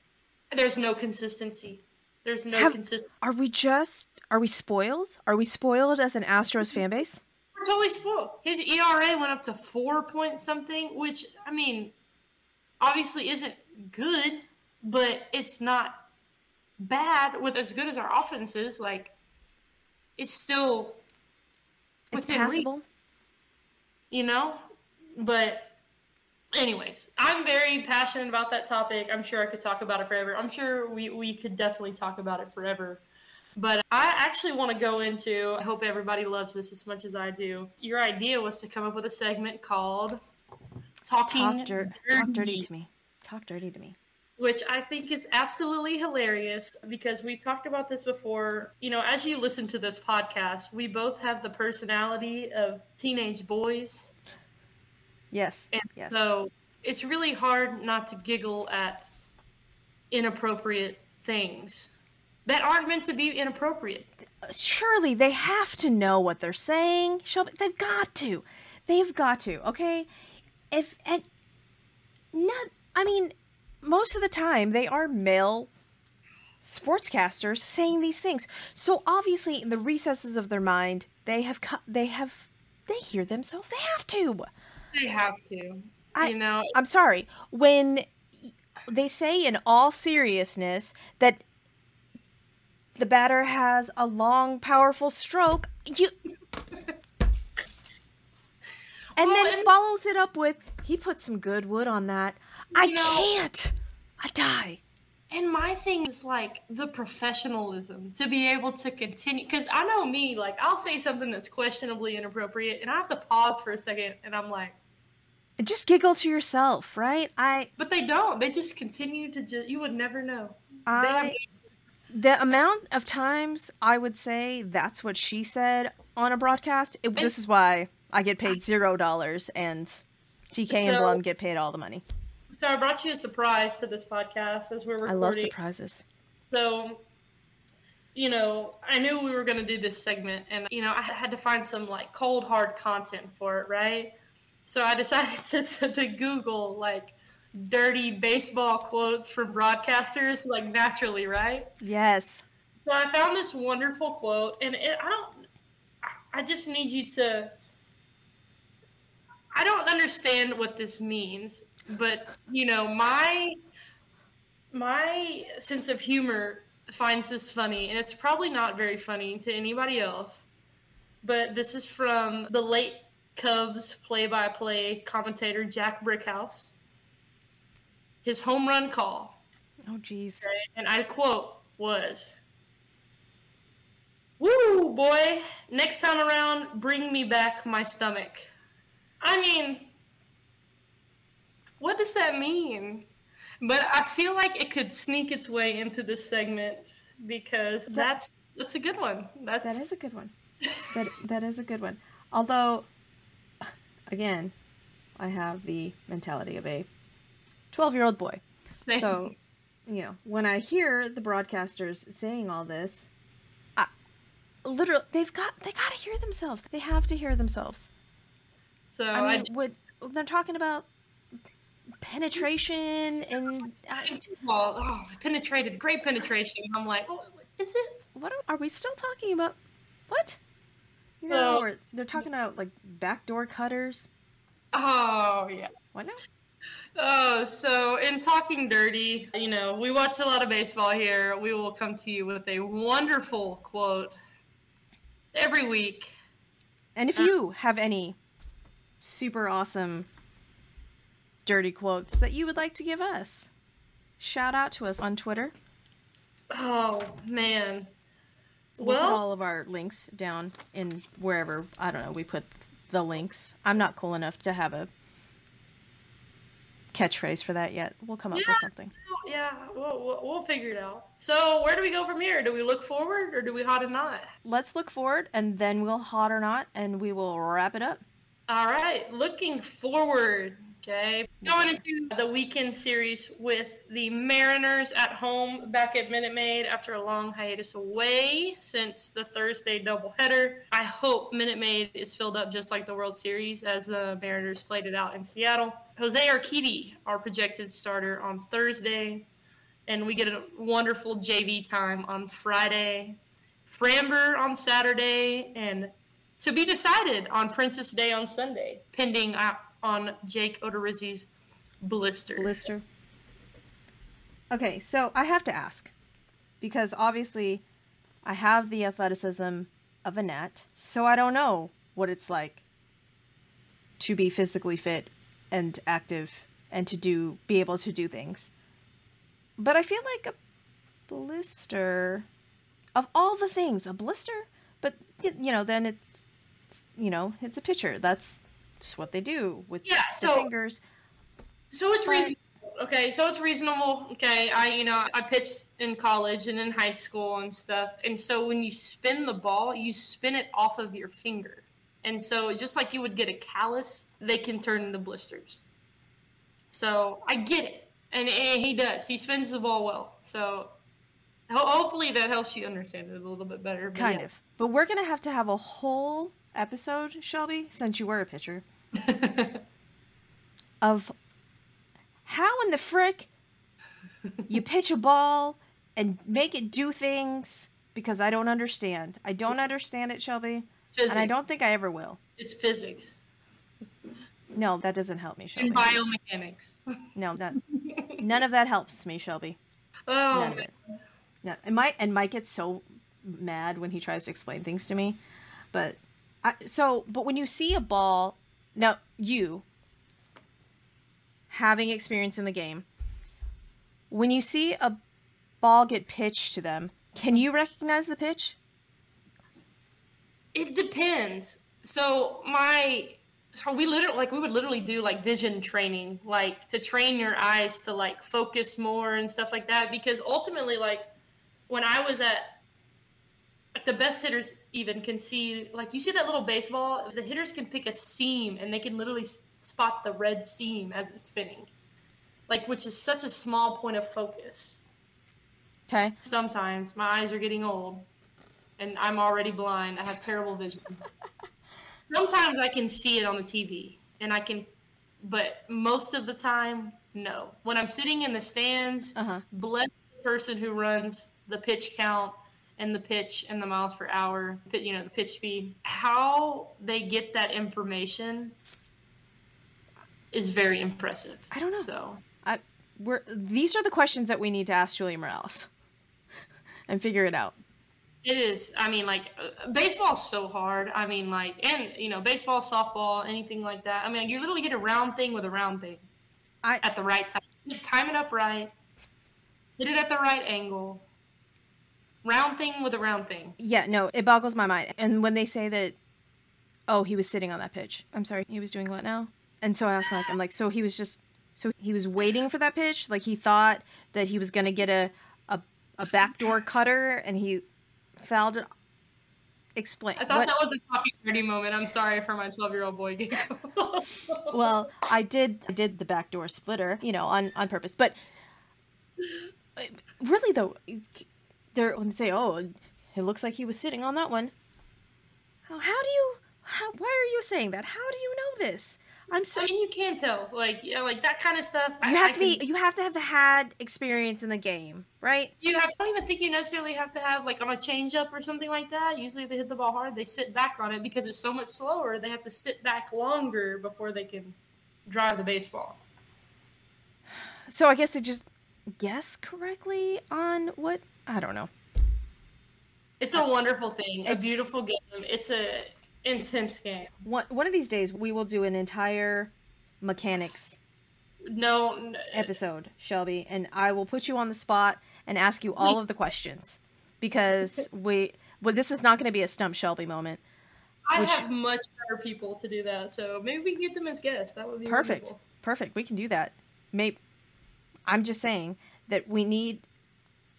there's no consistency. There's no Have- consistency. Are we just are we spoiled? Are we spoiled as an Astros fan base? Totally spoiled. His ERA went up to four point something, which I mean, obviously isn't good, but it's not bad. With as good as our offense is, like, it's still It's within reach, passable. you know. But, anyways, I'm very passionate about that topic. I'm sure I could talk about it forever. I'm sure we we could definitely talk about it forever. But I actually want to go into, I hope everybody loves this as much as I do. Your idea was to come up with a segment called Talking Talk, dir- talk dirty to me. Talk dirty to me. which I think is absolutely hilarious because we've talked about this before. You know, as you listen to this podcast, we both have the personality of teenage boys. Yes. And yes. so it's really hard not to giggle at inappropriate things that aren't meant to be inappropriate. Surely they have to know what they're saying. Shelby, they've got to. They've got to. Okay. If and not. I mean, most of the time they are male sportscasters saying these things. So obviously, in the recesses of their mind, they have cut. They have. They hear themselves. They have to. They have to. I- you know, I'm sorry. When they say in all seriousness that the batter has a long, powerful stroke, you (laughs) and Well, then and- follows it up with he put some good wood on that. I know- can't. I die. And my thing is like the professionalism to be able to continue. Because I know me, like, I'll say something that's questionably inappropriate and I have to pause for a second and I'm like, Just giggle to yourself, right? I but they don't. They just continue to just, you would never know. I the amount of times I would say that's what she said on a broadcast. It, this is why I get paid zero dollars and TK and Blum get paid all the money. so I brought you a surprise to this podcast as we're recording. I love surprises. So, you know, I knew we were going to do this segment, and you know, I had to find some like cold hard content for it, right? So I decided (laughs) to, to, to Google like dirty baseball quotes from broadcasters, like naturally, right? Yes. So I found this wonderful quote, and it, I don't. I- I just need you to. I don't understand what this means, but you know my my sense of humor finds this funny, and it's probably not very funny to anybody else. But this is from the late Cubs play-by-play commentator Jack Brickhouse. His home run call Oh jeez. and I quote was, "Woo, boy! Next time around, bring me back my stomach." I mean, what does that mean? But I feel like it could sneak its way into this segment because that's that's a good one. That's That is a good one. That that is a good one. Although again, I have the mentality of a 12-year-old boy. So, you know, when I hear the broadcasters saying all this, I, literally they've got they got to hear themselves. They have to hear themselves. so I I, mean, would they're talking about penetration and I, well, oh, penetrated, great penetration. I'm like, oh, is it? what are, are we still talking about? What? You know, Well- or they're talking about like backdoor cutters. Oh yeah. What now? Oh, so in talking dirty, you know, we watch a lot of baseball here. We will come to you with a wonderful quote every week. And if uh, you have any super awesome dirty quotes that you would like to give us, shout out to us on Twitter. Oh man. We'll put Well, all of our links down in wherever I don't know we put the links. I'm not cool enough to have a catchphrase for that yet. We'll come up Yeah. with something. yeah, we'll, we'll, we'll figure it out. So where do we go from here? Do we look forward or do we hot or not? Let's look forward and then we'll hot or not and we will wrap it up. All right, looking forward. Okay, going into the weekend series with the Mariners at home back at Minute Maid after a long hiatus away since the Thursday doubleheader. I hope Minute Maid is filled up just like the World Series as the Mariners played it out in Seattle. Jose Urquidy, our projected starter on Thursday, and we get a wonderful JV time on Friday. Framber on Saturday, and to be decided on Princess Day on Sunday, pending uh, on Jake Odorizzi's blister. Blister. Okay, so I have to ask because obviously I have the athleticism of a gnat, so I don't know what it's like to be physically fit and active and to do be able to do things. But I feel like a blister of all the things, a blister, but you know, then it's, you know, it's a pitcher. That's just what they do with Yeah, their so- fingers. So it's But- reasonable Okay, so it's reasonable. Okay, I you know I pitched in college and in high school and stuff, and so when you spin the ball, you spin it off of your finger, and so just like you would get a callus, they can turn into blisters. So I get it, and, and he does. He spins the ball well. So hopefully that helps you understand it a little bit better. Kind yeah. of. But we're gonna have to have a whole episode, Shelby, since you were a pitcher, (laughs) of how in the frick you pitch a ball and make it do things because I don't understand. I don't understand it, Shelby. Physics. And I don't think I ever will. It's physics No, that doesn't help me, Shelby. and biomechanics. No, that none of that helps me, Shelby. Oh, None of it. No, and Mike and Mike gets so mad when he tries to explain things to me. But I, so, but when you see a ball, now you having experience in the game, when you see a ball get pitched to them, can you recognize the pitch? It depends. So my so we literally like we would literally do like vision training, like to train your eyes to like focus more and stuff like that. Because ultimately, like when I was at like the best hitters even can see like you see that little baseball, the hitters can pick a seam and they can literally spot the red seam as it's spinning. Like which is such a small point of focus. Okay. Sometimes my eyes are getting old and I'm already blind. I have terrible vision. (laughs) Sometimes I can see it on the TV and I can, but most of the time, no. When I'm sitting in the stands, Uh huh. bless the person who runs the pitch count and the pitch and the miles per hour, you know, the pitch speed. How they get that information is very impressive. I don't know. So I, we're these are the questions that we need to ask Julia Morales (laughs) and figure it out. It is. I mean, like uh, baseball's so hard. I mean, like, and you know, baseball, softball, anything like that. I mean, you literally hit a round thing with a round thing I at the right time. Just time it up right. Hit it at the right angle. Round thing with a round thing. Yeah, no, it boggles my mind. And when they say that, oh, he was sitting on that pitch. I'm sorry, he was doing what now? And so I asked Mike, I'm like, so he was just, so he was waiting for that pitch? Like he thought that he was gonna get a a, a backdoor cutter, and he fouled it. Explain. I thought what- that was a coffee party moment. I'm sorry for my 12 year old boy game. (laughs) well, I did I did the backdoor splitter, you know, on on purpose. But uh, really though, they're when they say, "Oh, it looks like he was sitting on that one." How, how do you how why are you saying that? How do you know this? I'm so I mean, you can tell, like, yeah, like that kind of stuff. I- you have I to be can- you have to have had experience in the game, right? You have. I don't even think you necessarily have to have like on a changeup or something like that. Usually, if they hit the ball hard, they sit back on it because it's so much slower. They have to sit back longer before they can drive the baseball. So I guess they just guess correctly on what I don't know. It's a wonderful thing, a beautiful game. It's a intense game. One one of these days we will do an entire mechanics No, episode, Shelby, and I will put you on the spot and ask you all of the questions because (laughs) we well this is not going to be a stump Shelby moment. I which- have much better people to do that. So maybe we can get them as guests. That would be Perfect. wonderful. Perfect. We can do that. Maybe I'm just saying that we need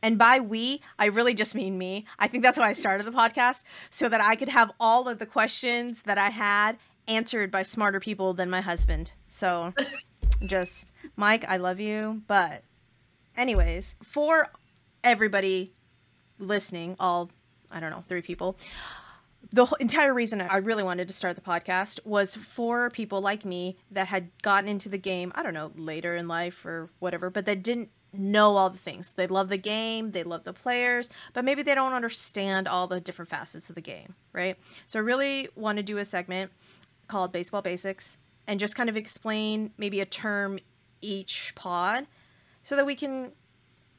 and by we, I really just mean me. I think that's why I started the podcast so that I could have all of the questions that I had answered by smarter people than my husband. So (laughs) just Mike, I love you, but anyways, for everybody listening, all I don't know, three people, the entire reason I really wanted to start the podcast was for people like me that had gotten into the game, I don't know, later in life or whatever, but that didn't know all the things. They love the game, they love the players, but maybe they don't understand all the different facets of the game, right? So I really want to do a segment called Baseball Basics and just kind of explain maybe a term each pod so that we can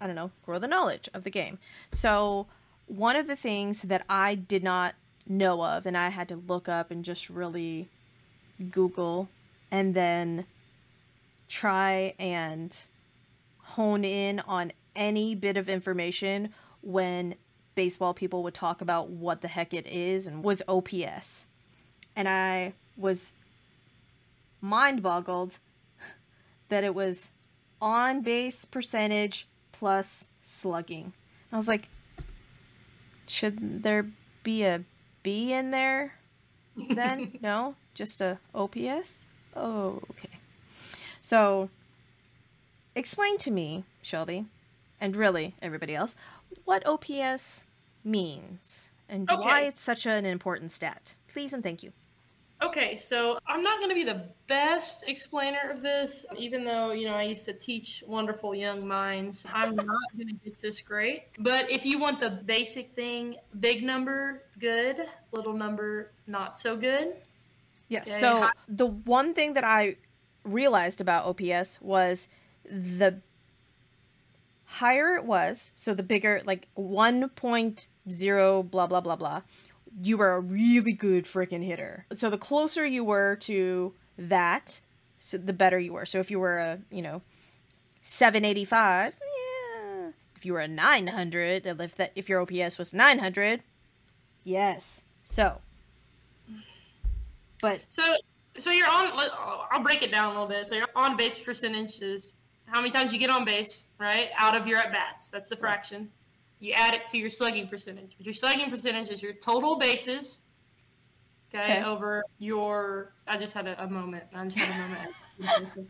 I don't know, grow the knowledge of the game. So, one of the things that I did not know of and I had to look up and just really Google and then try and hone in on any bit of information when baseball people would talk about what the heck it is and was OPS. And I was mind boggled that it was on base percentage plus slugging. I was like, should there be a B in there then? (laughs) no, just a OPS? Oh, okay. So, explain to me, Shelby, and really everybody else, what OPS means and why it's such an important stat. Please and thank you. Okay, so I'm not going to be the best explainer of this, even though, you know, I used to teach wonderful young minds. I'm not going to get this great. But if you want the basic thing, big number, good, little number, not so good. Yes. Okay, So the one thing that I realized about OPS was the higher it was, so the bigger, like 1.0, blah, blah, blah, blah, you were a really good freaking hitter. So the closer you were to that, so the better you were. So if you were a, you know, 785, yeah. If you were a 900, and if that if your OPS was 900, yes. So but So, so you're on, I'll break it down a little bit. So your on base percentage is how many times you get on base, right? Out of your at bats. That's the fraction. You add it to your slugging percentage. But your slugging percentage is your total bases. Okay, Okay. over your. I just had a, a moment. I just had a moment. (laughs)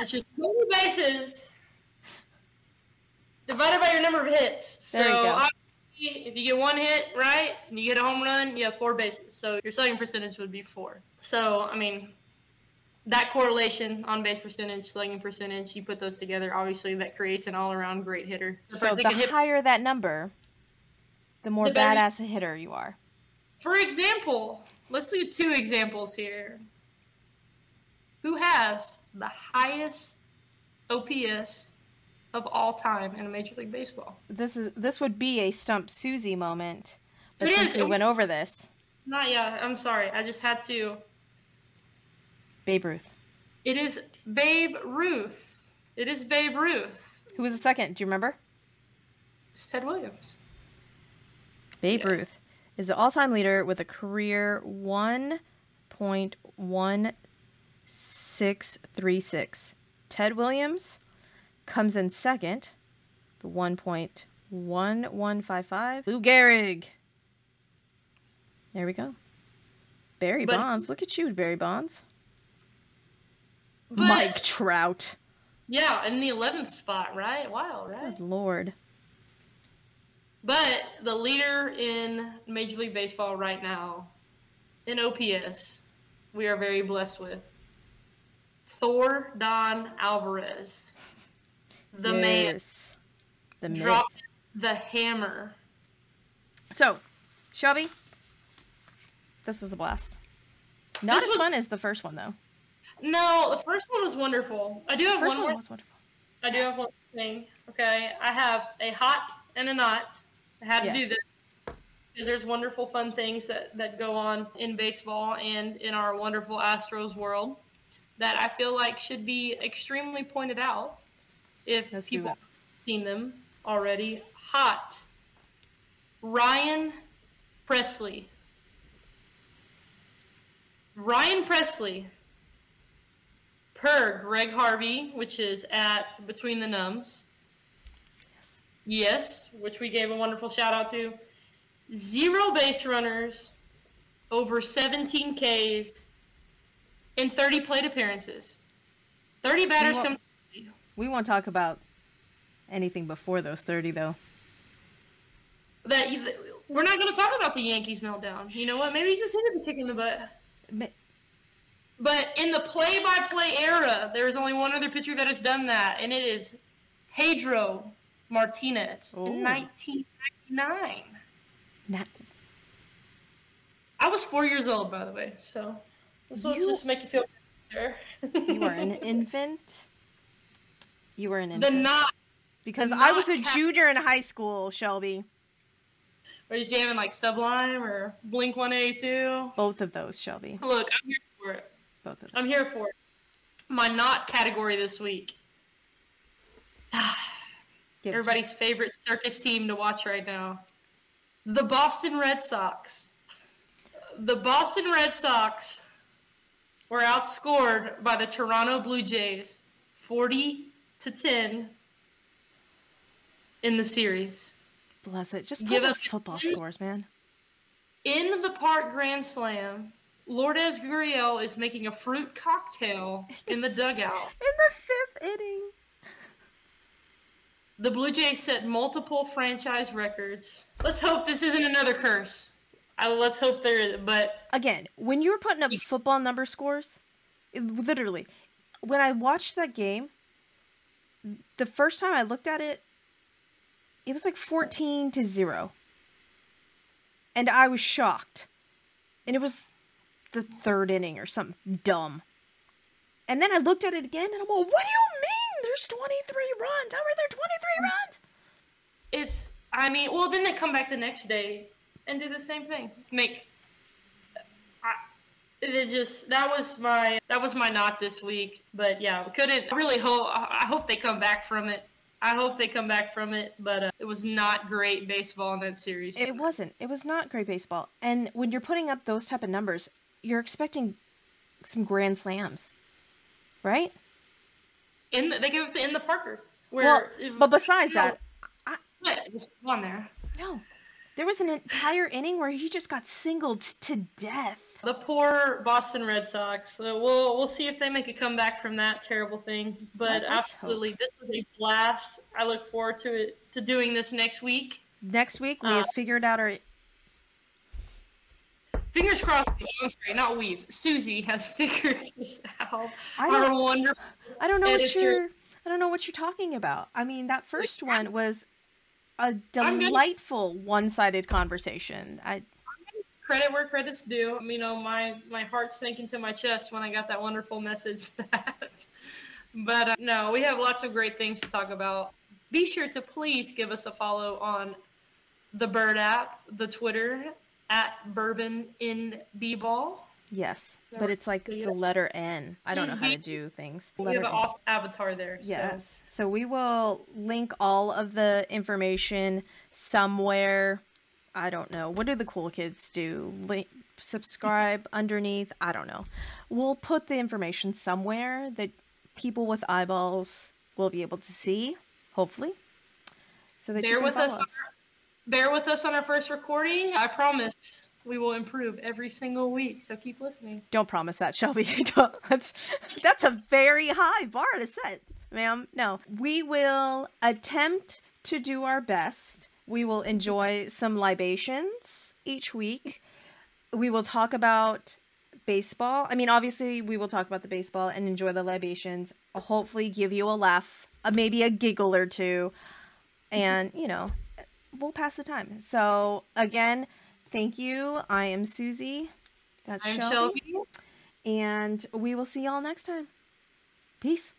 it's your total bases divided by your number of hits. There you so go. if you get one hit right and you get a home run, you have four bases. So your slugging percentage would be four. So I mean, that correlation on base percentage, slugging percentage, you put those together, obviously that creates an all around great hitter. The So the hit- higher that number, the more The badass a hitter you are. For example, let's do two examples here. Who has the highest OPS of all time in Major League Baseball? This is this would be a stump Suzy moment, but It since is. we went over this, Not yet. I'm sorry. I just had to. Babe Ruth. It is Babe Ruth. It is Babe Ruth. Who was the second? Do you remember? It's Ted Williams. Babe Yeah. Ruth is the all-time leader with a career 1.1636. Ted Williams comes in second, the 1.1155. Lou Gehrig. There we go. Barry But- Bonds. Look at you, Barry Bonds. But, Mike Trout. Yeah, in the 11th spot, right? Wow, right? Good lord. But the leader in Major League Baseball right now, in OPS, we are very blessed with Thor Don Alvarez, the man, The myth. dropped the hammer. So, Shelby, this was a blast. Not This as was- fun as the first one, though. No, the first one was wonderful. I do The have first one one more. was wonderful. I do Yes. have one thing. Okay, I have a hot and a not. I had to do this because there's wonderful, fun things that that go on in baseball and in our wonderful Astros world that I feel like should be extremely pointed out if Let's do people that. haven't seen them already. Hot. Ryan Pressly. Ryan Pressly per Greg Harvey, which is at Between the Numbs. Yes, which we gave a wonderful shout out to. Zero base runners, over 17 Ks, and 30 plate appearances. 30 batters come. We won't talk about anything before those 30, though. That you, we're not going to talk about the Yankees meltdown. You know what? Maybe he just hit it a kick in the butt. But in the play-by-play era, there is only one other pitcher that has done that, and it is Pedro Martinez Ooh. in 1999. Not, I was four years old, by the way, so let's, just make (laughs) you feel better. you were an (laughs) infant. You were an infant. the not. because the I was a not ca- junior in high school, Shelby. Were you jamming like Sublime or Blink 182? Both of those, Shelby. Look, I'm here for it. Both of them. I'm here for it. My not category this week. (sighs) Give it to Everybody's favorite circus team to watch right now. The Boston Red Sox. The Boston Red Sox were outscored by the Toronto Blue Jays 40 to 10 in the series. Bless it. Just Give up football scores, man. In the Park Grand Slam, Lourdes Gurriel is making a fruit cocktail in the (laughs) dugout. In the fifth inning. The Blue Jays set multiple franchise records. Let's hope this isn't another curse. I, let's hope there is, but Again, when you were putting up football number scores, it, literally, when I watched that game, the first time I looked at it, it was like 14 to 0. And I was shocked. And it was the third inning or something dumb. And then I looked at it again and I'm like, what do you mean there's 23 runs? How are there 23 runs? it's. I mean, well, then they come back the next day and do the same thing. Make. I, it just that was my that was my not this week. But yeah, couldn't I really hope. I hope they come back from it. I hope they come back from it. But uh, it was not great baseball in that series. It wasn't. It was not great baseball. And when you're putting up those type of numbers, you're expecting some grand slams, right? in the, they give it in the Parker. Well, Where, if- but besides no, that, yeah, it's on there. no, there was an entire inning where he just got singled to death. The poor Boston Red Sox. Uh, we'll we'll see if they make a comeback from that terrible thing. But Let- let's hope. absolutely, this was a blast. I look forward to it to doing this next week. Next week we Uh, have figured out our. Fingers crossed. I'm sorry, not weave. Suzy has (laughs) figured this out. I Our don't. wonderful. I don't know what you're. I don't know what you're talking about. I mean, that first one was a delightful one-sided conversation. I Credit where credit's due. You know, my my heart sank into my chest when I got that wonderful message. (laughs) That, but uh, no, we have lots of great things to talk about. Be sure to please give us a follow on the Bird app, the Twitter at Bourbon in B-ball. yes, There but it's like the letter N. I don't know how to Mhm. do things. We have an awesome avatar there. Yes. So we will link all of the information somewhere. I don't know. What do the cool kids do? Link, subscribe (laughs) underneath? I don't know. We'll put the information somewhere that people with eyeballs will be able to see, hopefully. So that you can with follow us. Our, bear with us on our first recording. I promise we will improve every single week. So keep listening. Don't promise that, Shelby. (laughs) That's that's a very high bar to set, ma'am. No, we will attempt to do our best. We will enjoy some libations each week. We will talk about baseball. I mean, obviously, we will talk about the baseball and enjoy the libations. Hopefully, give you a laugh, uh, maybe a giggle or two, and you know, we'll pass the time. So again, thank you. I am Suzy. That's I'm Shelby. Shelby. And we will see y'all next time. Peace.